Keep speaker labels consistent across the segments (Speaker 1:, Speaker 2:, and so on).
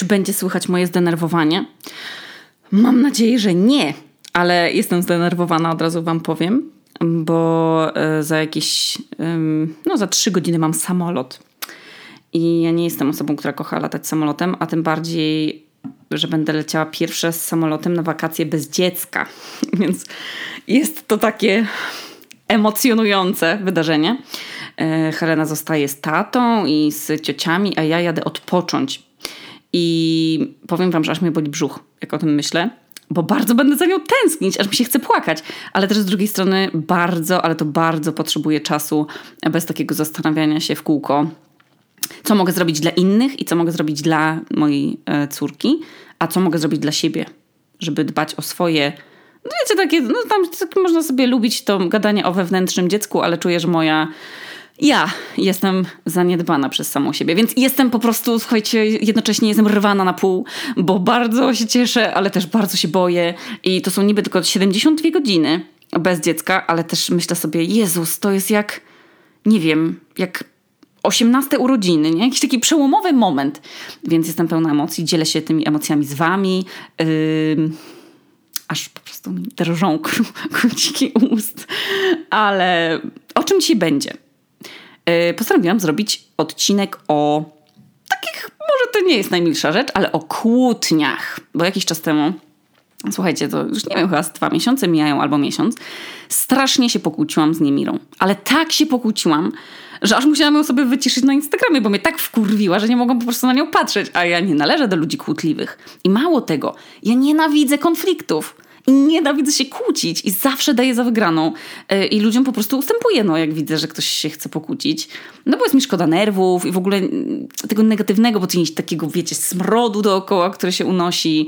Speaker 1: Czy będzie słychać moje zdenerwowanie? Mam nadzieję, że nie, ale jestem zdenerwowana, od razu Wam powiem, bo e, za jakieś, no za trzy godziny mam samolot. I ja nie jestem osobą, która kocha latać samolotem, a tym bardziej, że będę leciała pierwsza z samolotem na wakacje bez dziecka. Więc jest to takie emocjonujące wydarzenie. E, Helena zostaje z tatą i z ciociami, a ja jadę odpocząć. I powiem wam, że aż mnie boli brzuch, jak o tym myślę, bo bardzo będę za nią tęsknić, aż mi się chce płakać. Ale też z drugiej strony bardzo, ale to bardzo potrzebuję czasu bez takiego zastanawiania się w kółko, co mogę zrobić dla innych i co mogę zrobić dla mojej e, córki, a co mogę zrobić dla siebie, żeby dbać o swoje no wiecie, takie, no tam tak można sobie lubić to gadanie o wewnętrznym dziecku, ale czuję, że moja ja jestem zaniedbana przez samą siebie, więc jestem po prostu, słuchajcie, jednocześnie jestem rwana na pół, bo bardzo się cieszę, ale też bardzo się boję i to są niby tylko 72 godziny bez dziecka, ale też myślę sobie, Jezus, to jest jak, nie wiem, jak 18 urodziny, nie? jakiś taki przełomowy moment, więc jestem pełna emocji, dzielę się tymi emocjami z wami. Yy aż po prostu mi drżą króciki ust. Ale o czym dzisiaj będzie? E, postanowiłam zrobić odcinek o takich, może to nie jest najmilsza rzecz, ale o kłótniach. Bo jakiś czas temu, słuchajcie, to już nie wiem, chyba z dwa miesiące mijają albo miesiąc, strasznie się pokłóciłam z Niemirą. Ale tak się pokłóciłam, że aż musiałam ją sobie wyciszyć na Instagramie, bo mnie tak wkurwiła, że nie mogłam po prostu na nią patrzeć. A ja nie należę do ludzi kłótliwych. I mało tego, ja nienawidzę konfliktów. I nienawidzę się kłócić i zawsze daję za wygraną. E, I ludziom po prostu ustępuję, no jak widzę, że ktoś się chce pokłócić. No bo jest mi szkoda nerwów i w ogóle mm, tego negatywnego, bo coś takiego, wiecie, smrodu dookoła, który się unosi.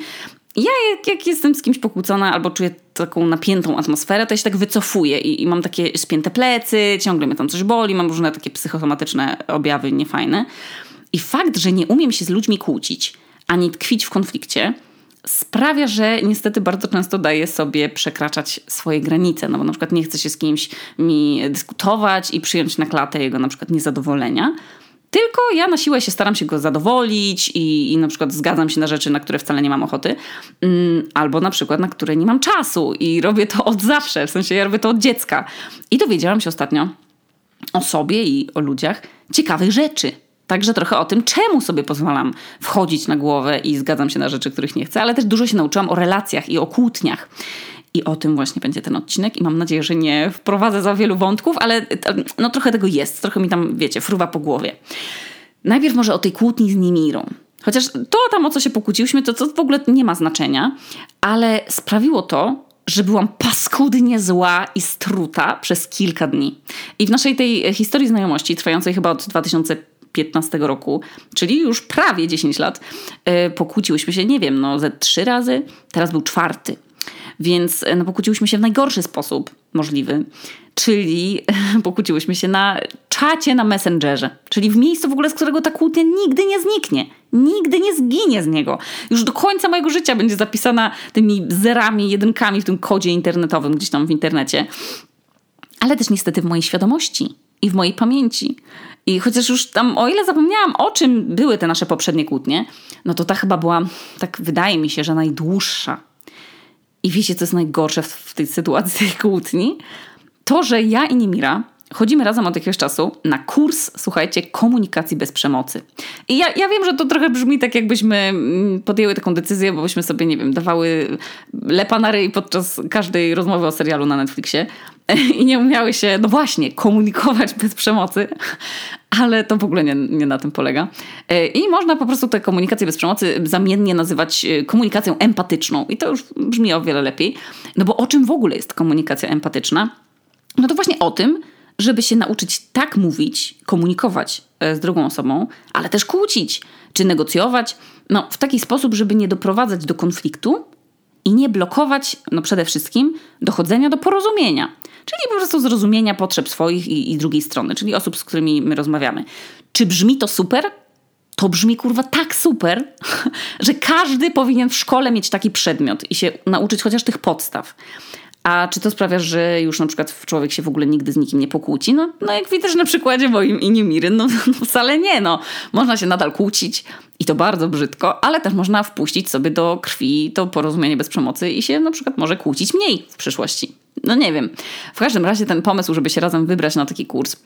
Speaker 1: Ja jak, jak, jestem z kimś pokłócona albo czuję taką napiętą atmosferę, to ja się tak wycofuję i, i, mam takie spięte plecy, ciągle mnie tam coś boli, mam różne takie psychosomatyczne objawy niefajne. I fakt, że nie umiem się z ludźmi kłócić, ani tkwić w konflikcie, sprawia, że niestety bardzo często daje sobie przekraczać swoje granice, no bo na przykład nie chce się z kimś mi dyskutować i przyjąć na klatę jego na przykład niezadowolenia, tylko ja na siłę się staram się go zadowolić i, i na przykład zgadzam się na rzeczy, na które wcale nie mam ochoty, mm, albo na przykład na które nie mam czasu i robię to od zawsze, w sensie ja robię to od dziecka. I dowiedziałam się ostatnio o sobie i o ludziach ciekawych rzeczy. Także trochę o tym, czemu sobie pozwalam wchodzić na głowę i zgadzam się na rzeczy, których nie chcę, ale też dużo się nauczyłam o relacjach i o kłótniach. I o tym właśnie będzie ten odcinek i mam nadzieję, że nie wprowadzę za wielu wątków, ale no trochę tego jest, trochę mi tam, wiecie, fruwa po głowie. Najpierw może o tej kłótni z Nimirą. Chociaż to tam, o co się pokłóciłyśmy, to, to w ogóle nie ma znaczenia, ale sprawiło to, że byłam paskudnie zła i struta przez kilka dni. I w naszej tej historii znajomości, trwającej chyba od 2000 2015 roku, czyli już prawie 10 lat, e, pokłóciłyśmy się, nie wiem, no ze trzy razy, teraz był czwarty. Więc e, no, pokłóciłyśmy się w najgorszy sposób możliwy, czyli pokłóciłyśmy się na czacie na Messengerze, czyli w miejscu w ogóle, z którego ta kłótnia nigdy nie zniknie. Nigdy nie zginie z niego. Już do końca mojego życia będzie zapisana tymi zerami, jedynkami w tym kodzie internetowym, gdzieś tam w internecie. Ale też niestety w mojej świadomości i w mojej pamięci. I chociaż już tam, o ile zapomniałam, o czym były te nasze poprzednie kłótnie, no to ta chyba była, tak wydaje mi się, że najdłuższa. I wiecie, co jest najgorsze w, w tej sytuacji tej kłótni? To, że ja i Nimira chodzimy razem od jakiegoś czasu na kurs, słuchajcie, komunikacji bez przemocy. I ja, ja wiem, że to trochę brzmi tak, jakbyśmy mm, podjęły taką decyzję, bo byśmy sobie, nie wiem, dawały lepa na ryj podczas każdej rozmowy o serialu na Netflixie i nie umiały się, no właśnie, komunikować bez przemocy, ale to w ogóle nie, nie na tym polega. E, I można po prostu tę komunikację bez przemocy zamiennie nazywać e, komunikacją empatyczną. I to już brzmi o wiele lepiej. No bo o czym w ogóle jest komunikacja empatyczna? No to właśnie o tym, żeby się nauczyć tak mówić, komunikować e, z drugą osobą, ale też kłócić czy negocjować, no w taki sposób, żeby nie doprowadzać do konfliktu i nie blokować, no przede wszystkim, dochodzenia do porozumienia, czyli po prostu zrozumienia potrzeb swoich i, i drugiej strony, czyli osób, z którymi my rozmawiamy. Czy brzmi to super? To brzmi kurwa tak super, że każdy powinien w szkole mieć taki przedmiot i się nauczyć chociaż tych podstaw. A czy to sprawia, że już na przykład człowiek się w ogóle nigdy z nikim nie pokłóci? No, no jak widać na przykładzie moim i Niemiry, no, no wcale nie. No. Można się nadal kłócić i to bardzo brzydko, ale też można wpuścić sobie do krwi to porozumienie bez przemocy i się na przykład może kłócić mniej w przyszłości. No nie wiem. W każdym razie ten pomysł, żeby się razem wybrać na taki kurs,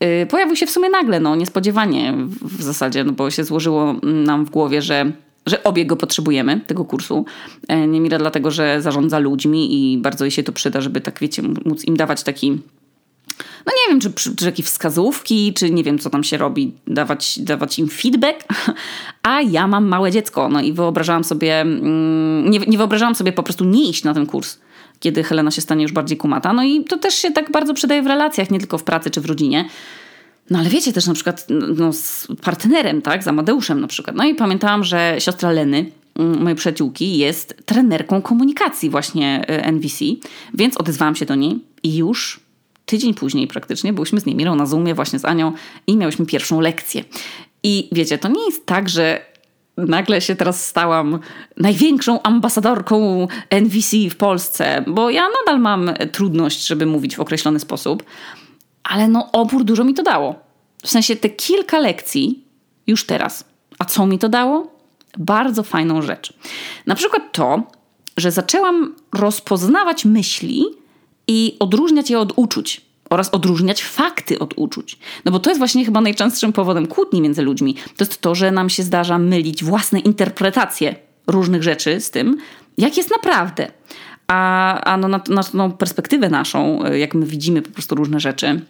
Speaker 1: yy, pojawił się w sumie nagle, no niespodziewanie w, zasadzie, no bo się złożyło nam w głowie, że że obie go potrzebujemy, tego kursu. E, Niemira dlatego, że zarządza ludźmi i bardzo jej się to przyda, żeby tak, wiecie, móc im dawać taki no nie wiem, czy, czy jakieś wskazówki, czy nie wiem, co tam się robi, dawać, dawać im feedback. A ja mam małe dziecko, no i wyobrażałam sobie, mm, nie, nie wyobrażałam sobie po prostu nie iść na ten kurs, kiedy Helena się stanie już bardziej kumata. No i to też się tak bardzo przydaje w relacjach, nie tylko w pracy czy w rodzinie. No ale wiecie też na przykład no, z partnerem, tak, z Amadeuszem na przykład. No i pamiętałam, że siostra Leny, mm, mojej przyjaciółki, jest trenerką komunikacji właśnie e, NVC, więc odezwałam się do niej i już tydzień później praktycznie byłyśmy z Niemirą na Zoomie właśnie z Anią i miałyśmy pierwszą lekcję. I wiecie, to nie jest tak, że nagle się teraz stałam największą ambasadorką NVC w Polsce, bo ja nadal mam trudność, żeby mówić w określony sposób ale no opór dużo mi to dało. W sensie te kilka lekcji już teraz. A co mi to dało? Bardzo fajną rzecz. Na przykład to, że zaczęłam rozpoznawać myśli i odróżniać je od uczuć oraz odróżniać fakty od uczuć. No bo to jest właśnie chyba najczęstszym powodem kłótni między ludźmi. To jest to, że nam się zdarza mylić własne interpretacje różnych rzeczy z tym, jak jest naprawdę. A, a no na, na tą perspektywę naszą, jak my widzimy po prostu różne rzeczy,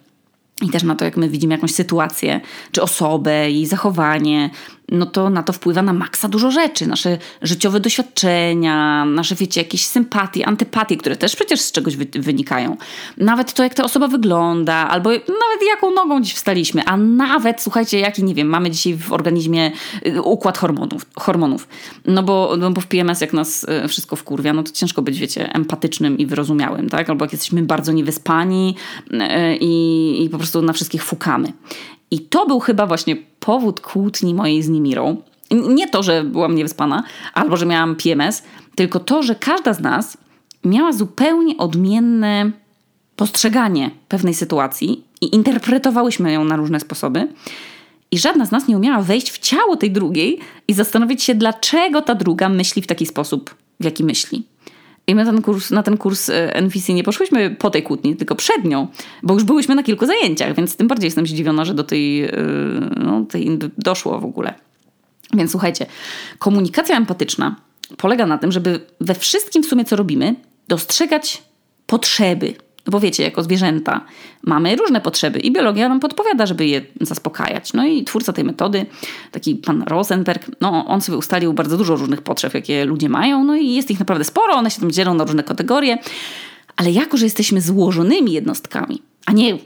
Speaker 1: i też na to, jak my widzimy jakąś sytuację, czy osobę, jej zachowanie, no to na to wpływa na maksa dużo rzeczy. Nasze życiowe doświadczenia, nasze, wiecie, jakieś sympatie, antypatie, które też przecież z czegoś wy wynikają. Nawet to, jak ta osoba wygląda, albo nawet jaką nogą dziś wstaliśmy, a nawet, słuchajcie, jaki, nie wiem, mamy dzisiaj w organizmie y, układ hormonów. hormonów. No, bo, no bo w PMS, jak nas y, wszystko wkurwia, no to ciężko być, wiecie, empatycznym i wyrozumiałym, tak? Albo jak jesteśmy bardzo niewyspani y, i, i po prostu na wszystkich fukamy. I to był chyba właśnie powód kłótni mojej z Nimirą. Nie to, że byłam niewyspana albo że miałam PMS, tylko to, że każda z nas miała zupełnie odmienne postrzeganie pewnej sytuacji i interpretowałyśmy ją na różne sposoby. I żadna z nas nie umiała wejść w ciało tej drugiej i zastanowić się, dlaczego ta druga myśli w taki sposób, w jaki myśli. I my ten kurs, na ten kurs e, NVC nie poszłyśmy po tej kłótni, tylko przed nią, bo już byłyśmy na kilku zajęciach, więc tym bardziej jestem zdziwiona, że do tej, e, no, tej doszło w ogóle. Więc słuchajcie, komunikacja empatyczna polega na tym, żeby we wszystkim w sumie, co robimy, dostrzegać potrzeby no bo wiecie, jako zwierzęta mamy różne potrzeby i biologia nam podpowiada, żeby je zaspokajać. No i twórca tej metody, taki pan Rosenberg, no on sobie ustalił bardzo dużo różnych potrzeb, jakie ludzie mają, no i jest ich naprawdę sporo, one się tam dzielą na różne kategorie, ale jako, że jesteśmy złożonymi jednostkami, a nie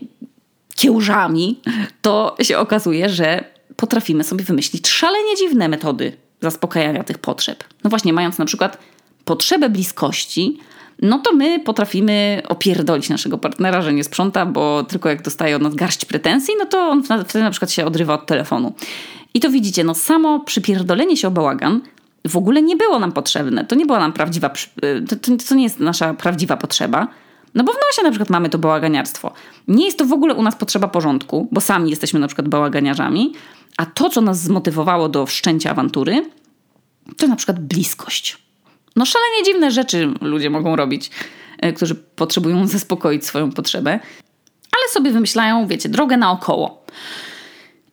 Speaker 1: kiełżami, to się okazuje, że potrafimy sobie wymyślić szalenie dziwne metody zaspokajania tych potrzeb. No właśnie, mając na przykład potrzebę bliskości, no to my potrafimy opierdolić naszego partnera, że nie sprząta, bo tylko jak dostaje od nas garść pretensji, no to on wtedy na przykład się odrywa od telefonu. I to widzicie, no samo przypierdolenie się o bałagan w ogóle nie było nam potrzebne. To nie była nam prawdziwa, y, to, to, to nie jest nasza prawdziwa potrzeba. No bo w nosie na przykład mamy to bałaganiarstwo. Nie jest to w ogóle u nas potrzeba porządku, bo sami jesteśmy na przykład bałaganiarzami, a to, co nas zmotywowało do wszczęcia awantury, to na przykład bliskość. No szalenie dziwne rzeczy ludzie mogą robić, e, którzy potrzebują zaspokoić swoją potrzebę, ale sobie wymyślają, wiecie, drogę naokoło.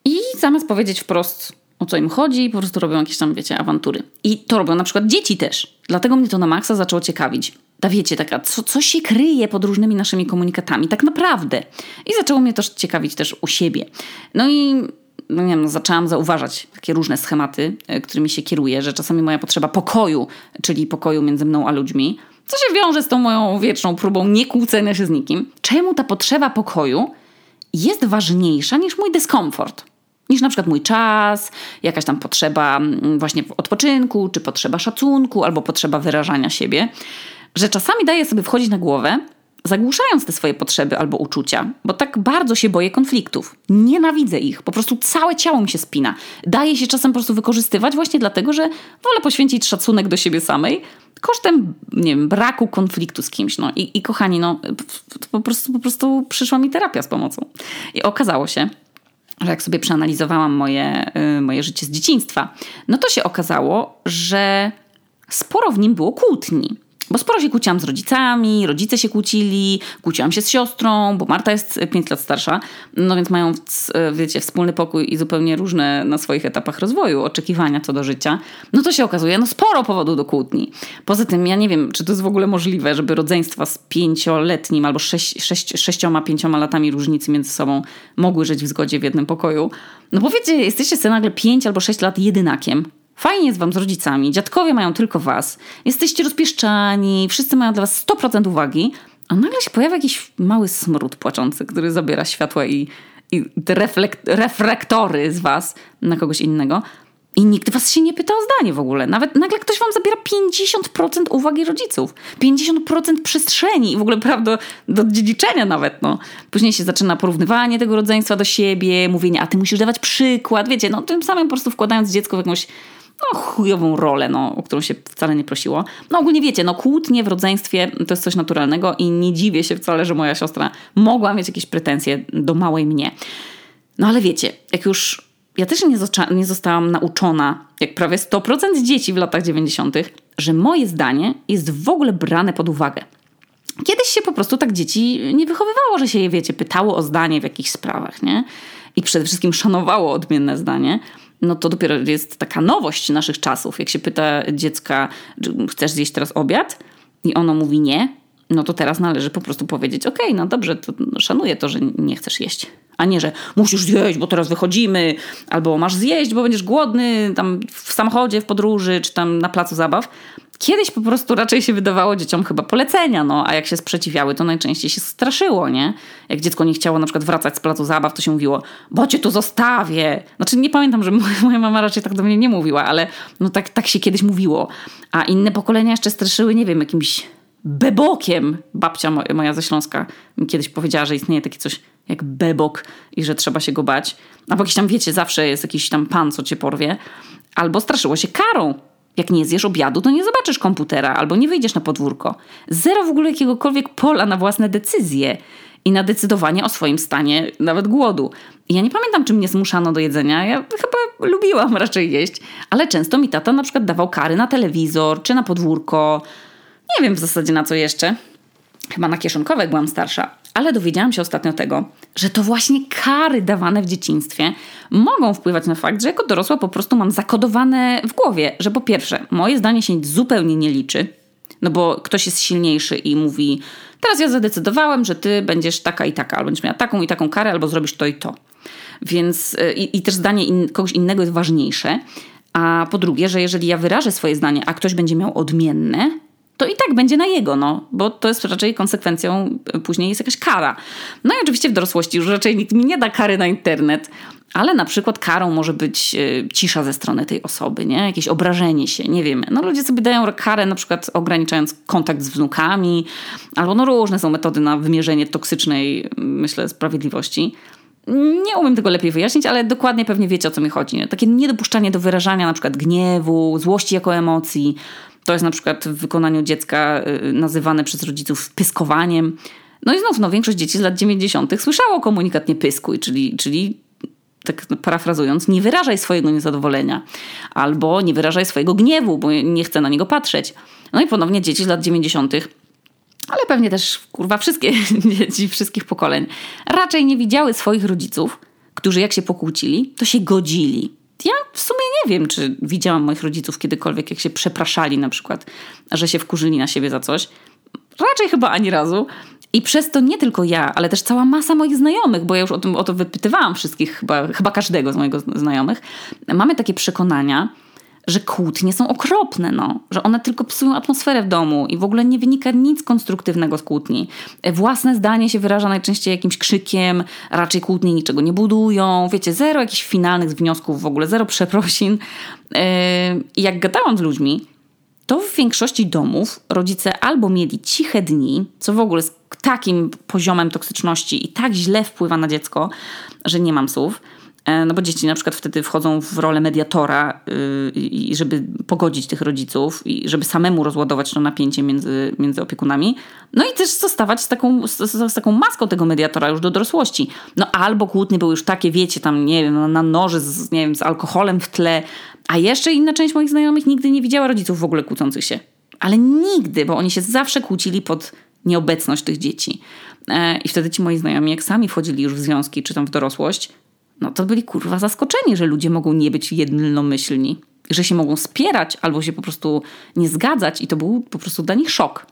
Speaker 1: I zamiast powiedzieć wprost, o co im chodzi, po prostu robią jakieś tam, wiecie, awantury. I to robią na przykład dzieci też. Dlatego mnie to na maksa zaczęło ciekawić. Ta wiecie, taka, co, co się kryje pod różnymi naszymi komunikatami, tak naprawdę. I zaczęło mnie też ciekawić też u siebie. No i no nie wiem, no zaczęłam zauważać takie różne schematy, e, którymi się kieruję, że czasami moja potrzeba pokoju, czyli pokoju między mną a ludźmi, co się wiąże z tą moją wieczną próbą nie kłócenia się z nikim. Czemu ta potrzeba pokoju jest ważniejsza niż mój dyskomfort? Niż na przykład mój czas, jakaś tam potrzeba mm, właśnie odpoczynku, czy potrzeba szacunku, albo potrzeba wyrażania siebie. Że czasami daję sobie wchodzić na głowę, zagłuszając te swoje potrzeby albo uczucia, bo tak bardzo się boję konfliktów. Nienawidzę ich, po prostu całe ciało mi się spina. Daję się czasem po prostu wykorzystywać właśnie dlatego, że wolę poświęcić szacunek do siebie samej, kosztem, nie wiem, braku konfliktu z kimś. No i, i kochani, no po prostu, po prostu przyszła mi terapia z pomocą. I okazało się, że jak sobie przeanalizowałam moje, y, moje życie z dzieciństwa, no to się okazało, że sporo w nim było kłótni. Bo sporo się kłóciłam z rodzicami, rodzice się kłócili, kłóciłam się z siostrą, bo Marta jest 5 lat starsza, no więc mają, wiecie, wspólny pokój i zupełnie różne na swoich etapach rozwoju oczekiwania co do życia. No to się okazuje, no sporo powodów do kłótni. Poza tym ja nie wiem, czy to jest w ogóle możliwe, żeby rodzeństwa z pięcioletnim albo sześć, sześć, sześcioma, pięcioma latami różnicy między sobą mogły żyć w zgodzie w jednym pokoju. No bo wiecie, jesteście sobie nagle pięć albo sześć lat jedynakiem. Fajnie jest wam z rodzicami, dziadkowie mają tylko was, jesteście rozpieszczani, wszyscy mają dla was 100% uwagi, a nagle się pojawia jakiś mały smród płaczący, który zabiera światła i, i te reflekt, reflektory z was na kogoś innego. I nikt was się nie pyta o zdanie w ogóle. Nawet nagle ktoś wam zabiera 50% uwagi rodziców. 50% przestrzeni i w ogóle prawda do dziedziczenia nawet. No. Później się zaczyna porównywanie tego rodzeństwa do siebie, mówienie, a ty musisz dawać przykład. Wiecie, no tym samym po prostu wkładając dziecko w jakąś no, chujową rolę, no, o którą się wcale nie prosiło. No ogólnie wiecie, no kłótnie w rodzeństwie to jest coś naturalnego i nie dziwię się wcale, że moja siostra mogła mieć jakieś pretensje do małej mnie. No ale wiecie, jak już ja też nie, nie zostałam nauczona, jak prawie 100% dzieci w latach 90., że moje zdanie jest w ogóle brane pod uwagę. Kiedyś się po prostu tak dzieci nie wychowywało, że się je, wiecie, pytało o zdanie w jakichś sprawach, nie? I przede wszystkim szanowało odmienne zdanie no to dopiero jest taka nowość naszych czasów. Jak się pyta dziecka, chcesz zjeść teraz obiad? I ono mówi nie, no to teraz należy po prostu powiedzieć, okej, okay, no dobrze, to szanuję to, że nie chcesz jeść. A nie, że musisz zjeść, bo teraz wychodzimy, albo masz zjeść, bo będziesz głodny tam w samochodzie, w podróży, czy tam na placu zabaw. Kiedyś po prostu raczej się wydawało dzieciom chyba polecenia, no, a jak się sprzeciwiały, to najczęściej się straszyło, nie? Jak dziecko nie chciało na przykład wracać z placu zabaw, to się mówiło, bo cię tu zostawię. Znaczy nie pamiętam, że moja mama raczej tak do mnie nie mówiła, ale no tak, tak się kiedyś mówiło. A inne pokolenia jeszcze straszyły, nie wiem, jakimś bebokiem. Babcia moja ze Śląska mi kiedyś powiedziała, że istnieje takie coś jak bebok i że trzeba się go bać. Albo jakiś tam, wiecie, zawsze jest jakiś tam pan, co cię porwie. Albo straszyło się karą jak nie zjesz obiadu, to nie zobaczysz komputera albo nie wyjdziesz na podwórko. Zero w ogóle jakiegokolwiek pola na własne decyzje i na decydowanie o swoim stanie, nawet głodu. I ja nie pamiętam, czy mnie zmuszano do jedzenia. Ja chyba lubiłam raczej jeść, ale często mi tata na przykład dawał kary na telewizor czy na podwórko. Nie wiem w zasadzie na co jeszcze. Chyba na kieszonkowe byłam starsza, ale dowiedziałam się ostatnio tego, że to właśnie kary dawane w dzieciństwie mogą wpływać na fakt, że jako dorosła po prostu mam zakodowane w głowie, że po pierwsze, moje zdanie się zupełnie nie liczy, no bo ktoś jest silniejszy i mówi: Teraz ja zadecydowałem, że ty będziesz taka i taka, albo będziesz miała taką i taką karę, albo zrobisz to i to. Więc y, i, i też zdanie in, kogoś innego jest ważniejsze. A po drugie, że jeżeli ja wyrażę swoje zdanie, a ktoś będzie miał odmienne, to i tak będzie na jego, no, bo to jest raczej konsekwencją, e, później jest jakaś kara. No i oczywiście w dorosłości już raczej nikt mi nie da kary na internet, ale na przykład karą może być e, cisza ze strony tej osoby, nie? Jakieś obrażenie się, nie wiemy. No ludzie sobie dają karę na przykład ograniczając kontakt z wnukami, albo no różne są metody na wymierzenie toksycznej, myślę, sprawiedliwości. Nie umiem tego lepiej wyjaśnić, ale dokładnie pewnie wiecie o co mi chodzi. Nie? Takie niedopuszczanie do wyrażania na przykład gniewu, złości jako emocji, to jest na przykład w wykonaniu dziecka y, nazywane przez rodziców pyskowaniem. No i znów, no, większość dzieci z lat 90. słyszało komunikat nie pyskuj, czyli, czyli tak parafrazując, nie wyrażaj swojego niezadowolenia albo nie wyrażaj swojego gniewu, bo nie chcę na niego patrzeć. No i ponownie dzieci z lat 90., ale pewnie też kurwa wszystkie dzieci wszystkich pokoleń, raczej nie widziały swoich rodziców, którzy jak się pokłócili, to się godzili ja w sumie nie wiem, czy widziałam moich rodziców kiedykolwiek, jak się przepraszali na przykład, że się wkurzyli na siebie za coś. Raczej chyba ani razu. I przez to nie tylko ja, ale też cała masa moich znajomych, bo ja już o, tym, o to wypytywałam wszystkich, chyba, chyba każdego z mojego znajomych, mamy takie przekonania, że kłótnie są okropne, no. że one tylko psują atmosferę w domu i w ogóle nie wynika nic konstruktywnego z kłótni. Własne zdanie się wyraża najczęściej jakimś krzykiem, raczej kłótnie niczego nie budują, wiecie, zero jakichś finalnych wniosków, w ogóle zero przeprosin. Yy, I jak gadałam z ludźmi, to w większości domów rodzice albo mieli ciche dni, co w ogóle z takim poziomem toksyczności i tak źle wpływa na dziecko, że nie mam słów, no bo dzieci na przykład wtedy wchodzą w rolę mediatora y, i żeby pogodzić tych rodziców i żeby samemu rozładować to napięcie między, między opiekunami. No i też zostawać z taką, z, z taką maską tego mediatora już do dorosłości. No albo kłótnie były już takie, wiecie, tam nie wiem, na noży z, nie wiem, z alkoholem w tle, a jeszcze inna część moich znajomych nigdy nie widziała rodziców w ogóle kłócących się. Ale nigdy, bo oni się zawsze kłócili pod nieobecność tych dzieci. E, I wtedy ci moi znajomi, jak sami wchodzili już w związki czy tam w dorosłość, no to byli kurwa zaskoczeni, że ludzie mogą nie być jednomyślni, że się mogą spierać albo się po prostu nie zgadzać i to był po prostu dla nich szok,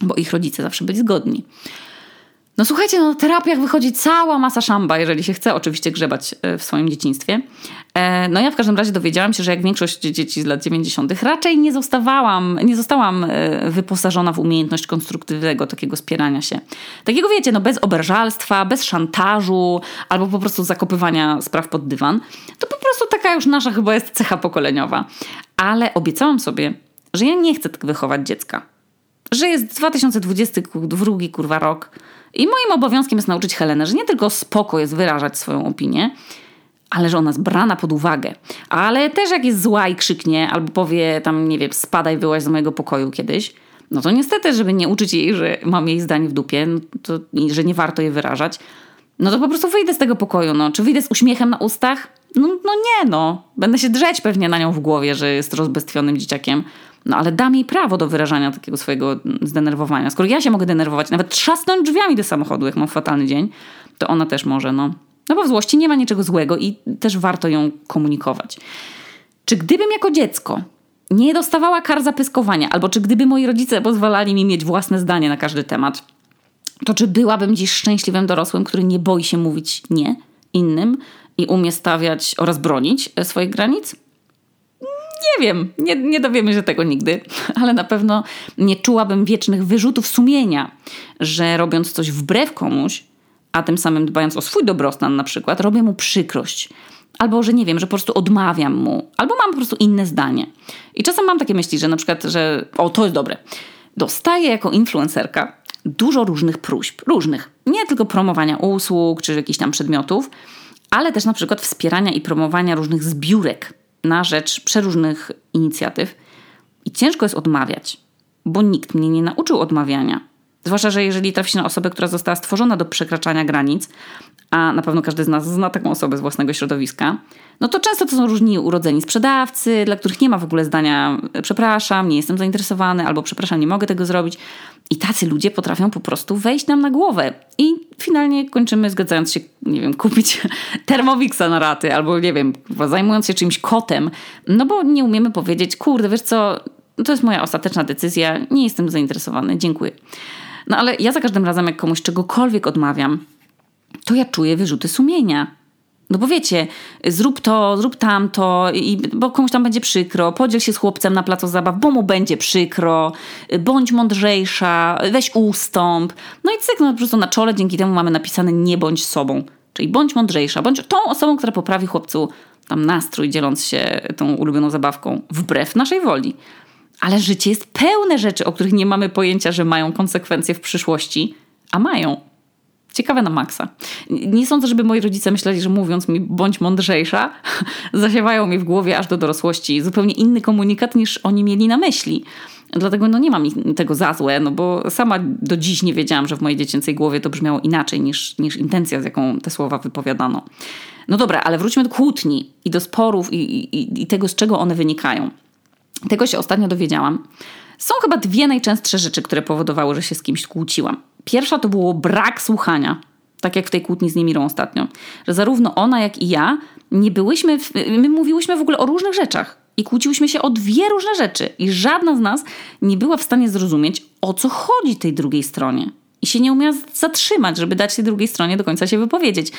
Speaker 1: bo ich rodzice zawsze byli zgodni. No słuchajcie, no, na terapiach wychodzi cała masa szamba, jeżeli się chce oczywiście grzebać e, w swoim dzieciństwie. E, no ja w każdym razie dowiedziałam się, że jak większość dzieci z lat 90. raczej nie zostawałam, nie zostałam e, wyposażona w umiejętność konstruktywnego takiego spierania się. Takiego wiecie, no bez oberżalstwa, bez szantażu albo po prostu zakopywania spraw pod dywan. To po prostu taka już nasza chyba jest cecha pokoleniowa. Ale obiecałam sobie, że ja nie chcę tak wychować dziecka. Że jest 2022 kurwa rok i moim obowiązkiem jest nauczyć Helenę, że nie tylko spoko jest wyrażać swoją opinię, ale że ona jest brana pod uwagę. Ale też jak jest zła i krzyknie, albo powie tam, nie wiem, spadaj, wyłaź z mojego pokoju kiedyś, no to niestety, żeby nie uczyć jej, że mam jej zdanie w dupie, no to, że nie warto je wyrażać, no to po prostu wyjdę z tego pokoju, no. Czy wyjdę z uśmiechem na ustach? No, no nie, no. Będę się drzeć pewnie na nią w głowie, że jest rozbestwionym dzieciakiem. No ale dam jej prawo do wyrażania takiego swojego zdenerwowania. Skoro ja się mogę denerwować, nawet trzasnąć drzwiami do samochodu, jak mam fatalny dzień, to ona też może, no. No bo w złości nie ma niczego złego i też warto ją komunikować. Czy gdybym jako dziecko nie dostawała kar za pyskowania, albo czy gdyby moi rodzice pozwalali mi mieć własne zdanie na każdy temat, to czy byłabym dziś szczęśliwym dorosłym, który nie boi się mówić nie innym i umie stawiać oraz bronić swoich granic? Nie wiem, nie, nie dowiemy się tego nigdy, ale na pewno nie czułabym wiecznych wyrzutów sumienia, że robiąc coś wbrew komuś, a tym samym dbając o swój dobrostan na przykład, robię mu przykrość. Albo, że nie wiem, że po prostu odmawiam mu, albo mam po prostu inne zdanie. I czasem mam takie myśli, że na przykład, że o, to jest dobre. Dostaję jako influencerka dużo różnych próśb, różnych. Nie tylko promowania usług czy jakichś tam przedmiotów, ale też na przykład wspierania i promowania różnych zbiórek na rzecz przeróżnych inicjatyw. I ciężko jest odmawiać, bo nikt mnie nie nauczył odmawiania. Zwłaszcza, że jeżeli trafi się na osobę, która została stworzona do przekraczania granic, a na pewno każdy z nas zna taką osobę z własnego środowiska, no to często to są różni urodzeni sprzedawcy, dla których nie ma w ogóle zdania przepraszam, nie jestem zainteresowany, albo przepraszam, nie mogę tego zrobić. I tacy ludzie potrafią po prostu wejść nam na głowę. I finalnie kończymy zgadzając się, nie wiem, kupić termowixa na raty, albo nie wiem, zajmując się czymś kotem, no bo nie umiemy powiedzieć, kurde, wiesz co, to jest moja ostateczna decyzja, nie jestem zainteresowany, dziękuję. No ale ja za każdym razem, jak komuś czegokolwiek odmawiam, to ja czuję wyrzuty sumienia. No bo wiecie, zrób to, zrób tamto, i, bo komuś tam będzie przykro, podziel się z chłopcem na placu zabaw, bo mu będzie przykro, bądź mądrzejsza, weź ustąp. No i cyk, no po prostu na czole dzięki temu mamy napisane nie bądź sobą. Czyli bądź mądrzejsza, bądź tą osobą, która poprawi chłopcu tam nastrój, dzieląc się tą ulubioną zabawką, wbrew naszej woli. Ale życie jest pełne rzeczy, o których nie mamy pojęcia, że mają konsekwencje w przyszłości, a mają. Ciekawe na maksa. Nie sądzę, żeby moi rodzice myśleli, że mówiąc mi bądź mądrzejsza, zasiewają mi w głowie aż do dorosłości zupełnie inny komunikat niż oni mieli na myśli. Dlatego no, nie mam tego za złe, no bo sama do dziś nie wiedziałam, że w mojej dziecięcej głowie to brzmiało inaczej niż, niż intencja, z jaką te słowa wypowiadano. No dobra, ale wróćmy do kłótni i do sporów i, i, i tego, z czego one wynikają. Tego się ostatnio dowiedziałam. Są chyba dwie najczęstsze rzeczy, które powodowały, że się z kimś kłóciłam. Pierwsza to było brak słuchania. Tak jak w tej kłótni z Niemirą ostatnio. Że zarówno ona, jak i ja nie byłyśmy, w, my mówiłyśmy w ogóle o różnych rzeczach. I kłóciłyśmy się o dwie różne rzeczy. I żadna z nas nie była w stanie zrozumieć, o co chodzi tej drugiej stronie. I się nie umiała zatrzymać, żeby dać tej drugiej stronie do końca się wypowiedzieć.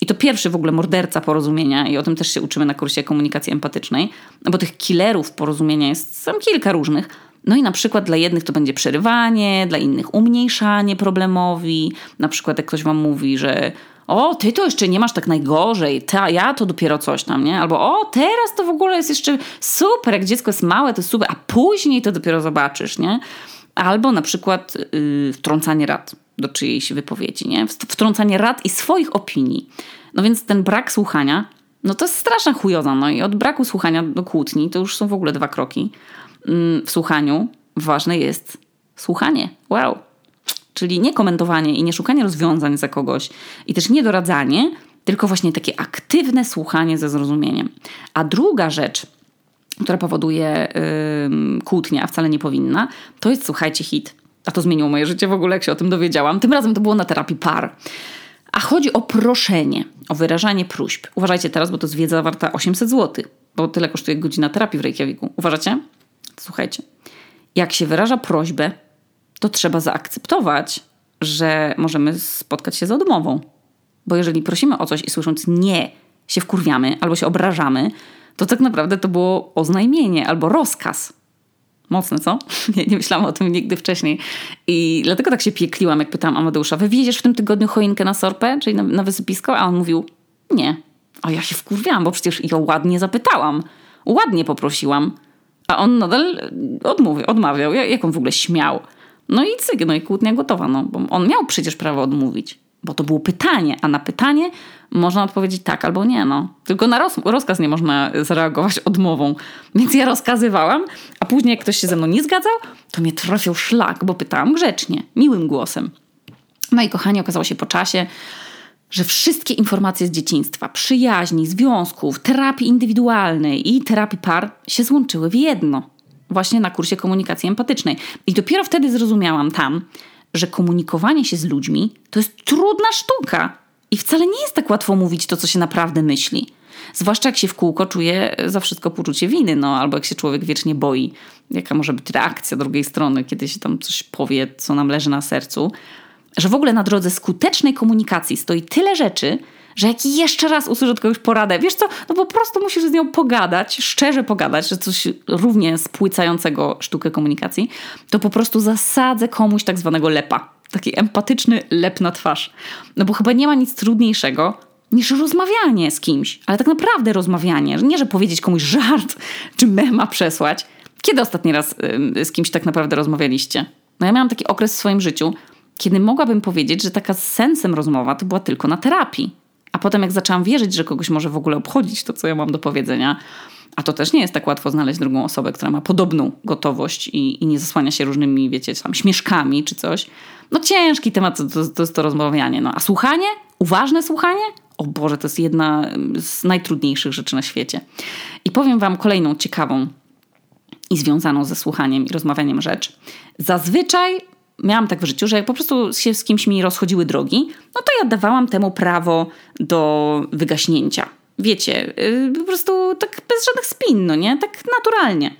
Speaker 1: I to pierwszy w ogóle morderca porozumienia, i o tym też się uczymy na kursie komunikacji empatycznej, no bo tych killerów porozumienia jest tam kilka różnych. No i na przykład dla jednych to będzie przerywanie, dla innych umniejszanie problemowi. Na przykład jak ktoś wam mówi, że o, ty to jeszcze nie masz tak najgorzej, ta, ja to dopiero coś tam, nie? Albo o, teraz to w ogóle jest jeszcze super, jak dziecko jest małe, to super, a później to dopiero zobaczysz, nie? Albo na przykład yy, wtrącanie rad do czyjejś wypowiedzi, nie? Wtrącanie rad i swoich opinii. No więc ten brak słuchania No to jest straszna chujoza. No i od braku słuchania do kłótni to już są w ogóle dwa kroki. Mm, w słuchaniu ważne jest słuchanie. Wow. Czyli nie komentowanie i nie szukanie rozwiązań za kogoś i też nie doradzanie, tylko właśnie takie aktywne słuchanie ze zrozumieniem. A druga rzecz, która powoduje yy, kłótnię, a wcale nie powinna, to jest słuchajcie hit. A to zmieniło moje życie w ogóle, jak się o tym dowiedziałam. Tym razem to było na terapii par. A chodzi o proszenie, o wyrażanie próśb. Uważajcie teraz, bo to jest wiedza warta 800 zł, bo tyle kosztuje godzina terapii w Reykjaviku. Uważacie? Słuchajcie. Jak się wyraża prośbę, to trzeba zaakceptować, że możemy spotkać się z odmową. Bo jeżeli prosimy o coś i słysząc nie, się wkurwiamy albo się obrażamy, to tak naprawdę to było oznajmienie albo rozkaz. Mocne, co? Nie, nie myślałam o tym nigdy wcześniej. I dlatego tak się piekliłam, jak pytałam Amadeusza, wywieziesz w tym tygodniu choinkę na sorpę, czyli na, na wysypisko? A on mówił, nie. A ja się wkurwiałam, bo przecież ja ładnie zapytałam. Ładnie poprosiłam. A on nadal odmówił, odmawiał. Jak on w ogóle śmiał? No i cyk, no i kłótnia gotowa, no, bo on miał przecież prawo odmówić, bo to było pytanie, a na pytanie można odpowiedzieć tak albo nie, no. Tylko na roz, rozkaz nie można zareagować odmową. Więc ja rozkazywałam, a później jak ktoś się ze mną nie zgadzał, to mnie trafił szlak, bo pytałam grzecznie, miłym głosem. No i kochani, okazało się po czasie, że wszystkie informacje z dzieciństwa, przyjaźni, związków, terapii indywidualnej i terapii par się złączyły w jedno właśnie na kursie komunikacji empatycznej. I dopiero wtedy zrozumiałam tam, że komunikowanie się z ludźmi to jest trudna sztuka. I wcale nie jest tak łatwo mówić to, co się naprawdę myśli. Zwłaszcza jak się w kółko czuje za wszystko poczucie winy, no albo jak się człowiek wiecznie boi, jaka może być reakcja drugiej strony, kiedy się tam coś powie, co nam leży na sercu. Że w ogóle na drodze skutecznej komunikacji stoi tyle rzeczy, że jak jeszcze raz usłyszę od kogoś poradę, wiesz co, no po prostu musisz z nią pogadać, szczerze pogadać, że coś równie spłycającego sztukę komunikacji, to po prostu zasadzę komuś tak zwanego lepa. Taki empatyczny lep na twarz. No bo chyba nie ma nic trudniejszego niż rozmawianie z kimś, ale tak naprawdę rozmawianie. Nie, że powiedzieć komuś żart czy mema przesłać. Kiedy ostatni raz z kimś tak naprawdę rozmawialiście? No ja miałam taki okres w swoim życiu, kiedy mogłabym powiedzieć, że taka z sensem rozmowa to była tylko na terapii. A potem, jak zaczęłam wierzyć, że kogoś może w ogóle obchodzić to, co ja mam do powiedzenia, a to też nie jest tak łatwo znaleźć drugą osobę, która ma podobną gotowość i, i nie zasłania się różnymi, wiecie, tam śmieszkami czy coś. No ciężki temat to, to, to jest to rozmawianie. No, a słuchanie? Uważne słuchanie? O Boże, to jest jedna z najtrudniejszych rzeczy na świecie. I powiem Wam kolejną ciekawą i związaną ze słuchaniem i rozmawianiem rzecz. Zazwyczaj miałam tak w życiu, że jak po prostu się z kimś mi rozchodziły drogi, no to ja dawałam temu prawo do wygaśnięcia. Wiecie, yy, po prostu tak bez żadnych spin, no nie? Tak naturalnie.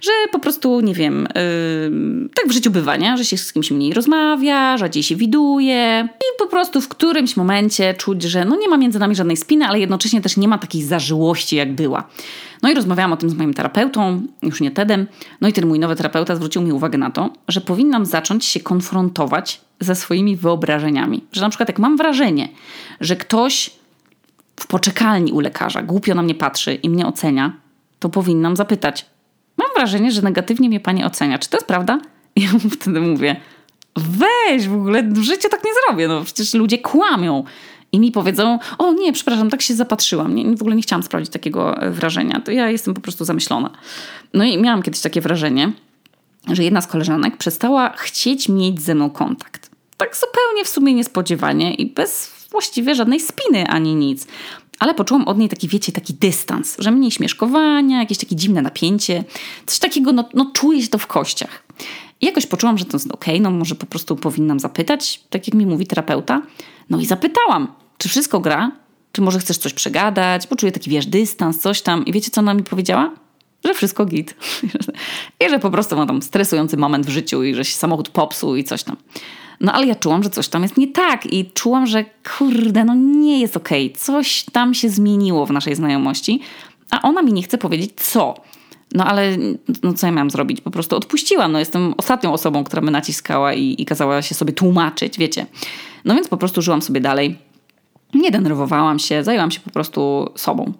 Speaker 1: Że po prostu, nie wiem, yy, tak w życiu bywa, nie? Że się z kimś mniej rozmawia, rzadziej się widuje i po prostu w którymś momencie czuć, że no nie ma między nami żadnej spiny, ale jednocześnie też nie ma takiej zażyłości, jak była. No i rozmawiałam o tym z moim terapeutą, już nie Tedem. No i ten mój nowy terapeuta zwrócił mi uwagę na to, że powinnam zacząć się konfrontować ze swoimi wyobrażeniami. Że na przykład jak mam wrażenie, że ktoś poczekalni u lekarza głupio na mnie patrzy i mnie ocenia, to powinnam zapytać. Mam wrażenie, że negatywnie mnie pani ocenia. Czy to jest prawda? I ja wtedy mówię, weź w ogóle, w życiu tak nie zrobię. No przecież ludzie kłamią i mi powiedzą, o nie, przepraszam, tak się zapatrzyłam, nie, w ogóle nie chciałam sprawdzić takiego e, wrażenia, to ja jestem po prostu zamyślona. No i miałam kiedyś takie wrażenie, że jedna z koleżanek przestała chcieć mieć ze mną kontakt. Tak zupełnie w sumie niespodziewanie i bez właściwie żadnej spiny ani nic. Ale poczułam od niej taki, wiecie, taki dystans, że mniej śmieszkowania, jakieś takie dziwne napięcie, coś takiego, no, no czuję się to w kościach. I jakoś poczułam, że to jest okay, no może po prostu powinnam zapytać, tak jak mi mówi terapeuta. No i zapytałam, czy wszystko gra? Czy może chcesz coś przegadać? Poczuję taki, wiesz, dystans, coś tam. I wiecie, co ona mi powiedziała? Że wszystko git. I że po prostu ma tam stresujący moment w życiu i że się samochód popsuł i coś tam. No ale ja czułam, że coś tam jest nie tak i czułam, że kurde, no nie jest okej. Okay. Coś tam się zmieniło w naszej znajomości, a ona mi nie chce powiedzieć co. No ale no co ja miałam zrobić? Po prostu odpuściłam. No jestem ostatnią osobą, która by naciskała i, i kazała się sobie tłumaczyć, wiecie. No więc po prostu żyłam sobie dalej. Nie denerwowałam się, zajęłam się po prostu sobą.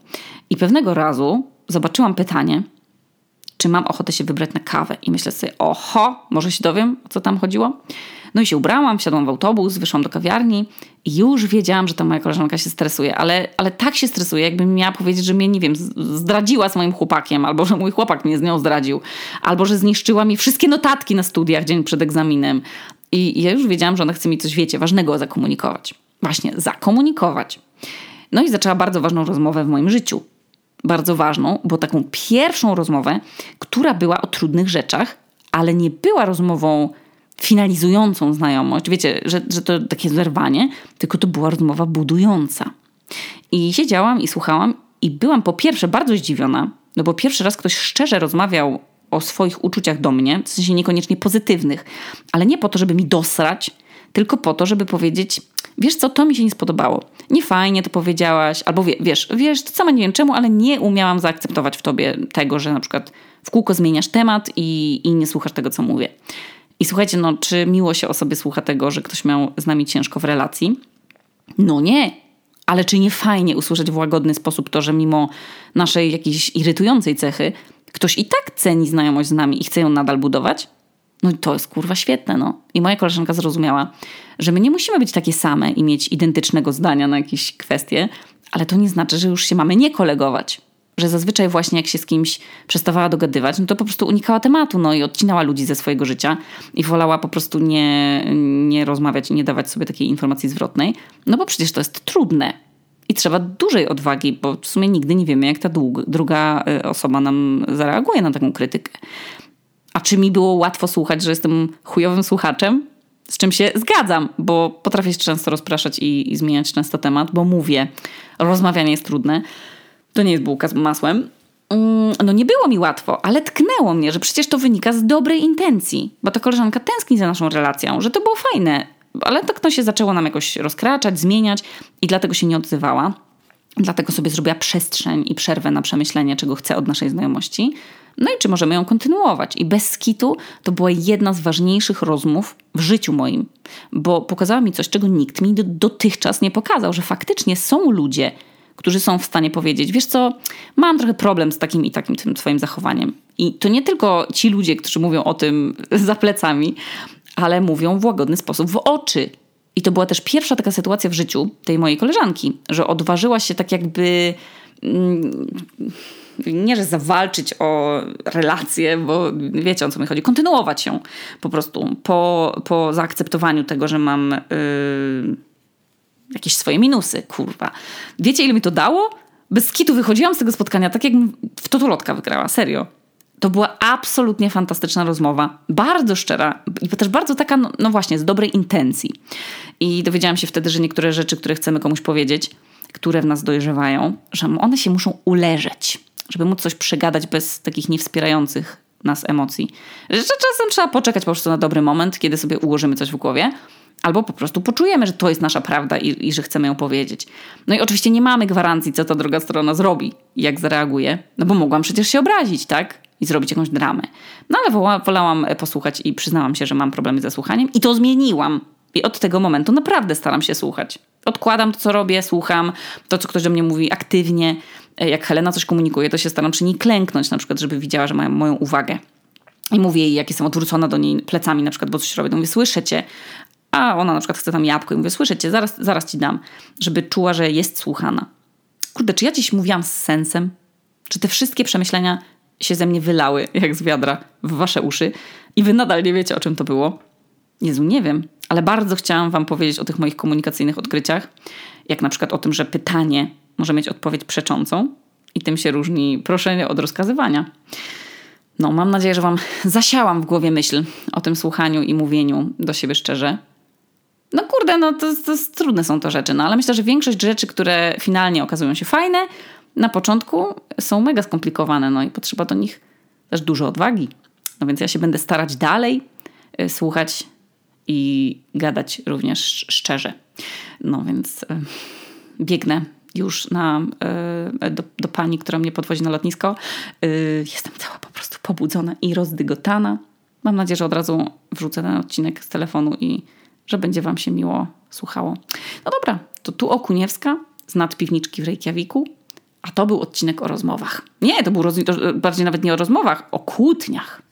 Speaker 1: I pewnego razu zobaczyłam pytanie, czy mam ochotę się wybrać na kawę. I myślę sobie, oho, może się dowiem, o co tam chodziło. No i się ubrałam, wsiadłam w autobus, wyszłam do kawiarni i już wiedziałam, że ta moja koleżanka się stresuje, ale, ale tak się stresuje, jakbym miała powiedzieć, że mnie, nie wiem, zdradziła z moim chłopakiem, albo że mój chłopak mnie z nią zdradził, albo że zniszczyła mi wszystkie notatki na studiach dzień przed egzaminem. I ja już wiedziałam, że ona chce mi coś, wiecie, ważnego zakomunikować. Właśnie, zakomunikować. No i zaczęła bardzo ważną rozmowę w moim życiu. Bardzo ważną, bo taką pierwszą rozmowę, która była o trudnych rzeczach, ale nie była rozmową finalizującą znajomość. Wiecie, że, że to takie zerwanie, tylko to była rozmowa budująca. I siedziałam i słuchałam i byłam po pierwsze bardzo zdziwiona, no bo pierwszy raz ktoś szczerze rozmawiał o swoich uczuciach do mnie, w sensie niekoniecznie pozytywnych, ale nie po to, żeby mi dosrać, tylko po to, żeby powiedzieć, wiesz co, to mi się nie spodobało. Nie fajnie to powiedziałaś, albo wie, wiesz, wiesz, to sama nie wiem czemu, ale nie umiałam zaakceptować w tobie tego, że na przykład w kółko zmieniasz temat i, i nie słuchasz tego, co mówię. I słuchajcie, no, czy miło się o sobie słucha tego, że ktoś miał z nami ciężko w relacji? No nie. Ale czy nie fajnie usłyszeć w łagodny sposób to, że mimo naszej jakiejś irytującej cechy, ktoś i tak ceni znajomość z nami i chce ją nadal budować? No i to jest kurwa świetne, no. I moja koleżanka zrozumiała, że my nie musimy być takie same i mieć identycznego zdania na jakieś kwestie, ale to nie znaczy, że już się mamy nie kolegować. Że zazwyczaj właśnie jak się z kimś przestawała dogadywać, no to po prostu unikała tematu, no i odcinała ludzi ze swojego życia i wolała po prostu nie, nie rozmawiać i nie dawać sobie takiej informacji zwrotnej, no bo przecież to jest trudne. I trzeba dużej odwagi, bo w sumie nigdy nie wiemy, jak ta druga y, osoba nam zareaguje na taką krytykę. A czy mi było łatwo słuchać, że jestem chujowym słuchaczem? Z czym się zgadzam, bo potrafię się często rozpraszać i, i zmieniać często temat, bo mówię, rozmawianie jest trudne. To nie jest bułka z masłem. Mm, no nie było mi łatwo, ale tknęło mnie, że przecież to wynika z dobrej intencji, bo ta koleżanka tęskni za naszą relacją, że to było fajne, ale tak to się zaczęło nam jakoś rozkraczać, zmieniać i dlatego się nie odzywała. Dlatego sobie zrobiła przestrzeń i przerwę na przemyślenie, czego chce od naszej znajomości. No i czy możemy ją kontynuować? I bez skitu to była jedna z ważniejszych rozmów w życiu moim, bo pokazała mi coś, czego nikt mi dotychczas nie pokazał, że faktycznie są ludzie, którzy są w stanie powiedzieć: Wiesz co, mam trochę problem z takim i takim tym Twoim zachowaniem. I to nie tylko ci ludzie, którzy mówią o tym za plecami, ale mówią w łagodny sposób w oczy. I to była też pierwsza taka sytuacja w życiu tej mojej koleżanki, że odważyła się tak jakby. Mm, nie, że zawalczyć o relację, bo wiecie o co mi chodzi, kontynuować ją po prostu po, po zaakceptowaniu tego, że mam yy, jakieś swoje minusy, kurwa. Wiecie, ile mi to dało? Bez kitu wychodziłam z tego spotkania tak, jakbym w totolotka wygrała, serio. To była absolutnie fantastyczna rozmowa, bardzo szczera i też bardzo taka, no, no właśnie, z dobrej intencji. I dowiedziałam się wtedy, że niektóre rzeczy, które chcemy komuś powiedzieć, które w nas dojrzewają, że one się muszą uleżeć żeby móc coś przegadać bez takich niewspierających nas emocji. Że czasem trzeba poczekać po prostu na dobry moment, kiedy sobie ułożymy coś w głowie, albo po prostu poczujemy, że to jest nasza prawda i, i że chcemy ją powiedzieć. No i oczywiście nie mamy gwarancji, co ta druga strona zrobi jak zareaguje, no bo mogłam przecież się obrazić, tak? I zrobić jakąś dramę. No ale wolałam posłuchać i przyznałam się, że mam problemy ze słuchaniem i to zmieniłam. I od tego momentu naprawdę staram się słuchać. Odkładam to, co robię, słucham to, co ktoś do mnie mówi aktywnie. E, jak Helena coś komunikuje, to się staram przy niej klęknąć, na przykład, żeby widziała, że mają moją uwagę. I mówię jej, jak jestem odwrócona do niej plecami, na przykład, bo coś robię, to mówię, słyszę cię. A ona na przykład chce tam jabłko i mówię, słyszę cię, zaraz, zaraz ci dam, żeby czuła, że jest słuchana. Kurde, czy ja dziś mówiłam z sensem? Czy te wszystkie przemyślenia się ze mnie wylały, jak z wiadra, w wasze uszy i wy nadal nie wiecie, o czym to było? Jezu, nie wiem, ale bardzo chciałam wam powiedzieć o tych moich komunikacyjnych odkryciach, jak na przykład o tym, że pytanie może mieć odpowiedź przeczącą i tym się różni proszenie od rozkazywania. No, mam nadzieję, że Wam zasiałam w głowie myśl o tym słuchaniu i mówieniu do siebie szczerze. No kurde, no to, to trudne są to rzeczy, no ale myślę, że większość rzeczy, które finalnie okazują się fajne, na początku są mega skomplikowane, no i potrzeba do nich też dużo odwagi. No więc ja się będę starać dalej y, słuchać i gadać również szczerze. No więc y, biegnę już na, e, do, do pani, która mnie podwozi na lotnisko. E, jestem cała po prostu pobudzona i rozdygotana. Mam nadzieję, że od razu wrzucę ten odcinek z telefonu i że będzie Wam się miło słuchało. No dobra, to tu Okuniewska z nadpiwniczki w Reykjaviku, a to był odcinek o rozmowach. Nie, to był roz... bardziej nawet nie o rozmowach, o kłótniach.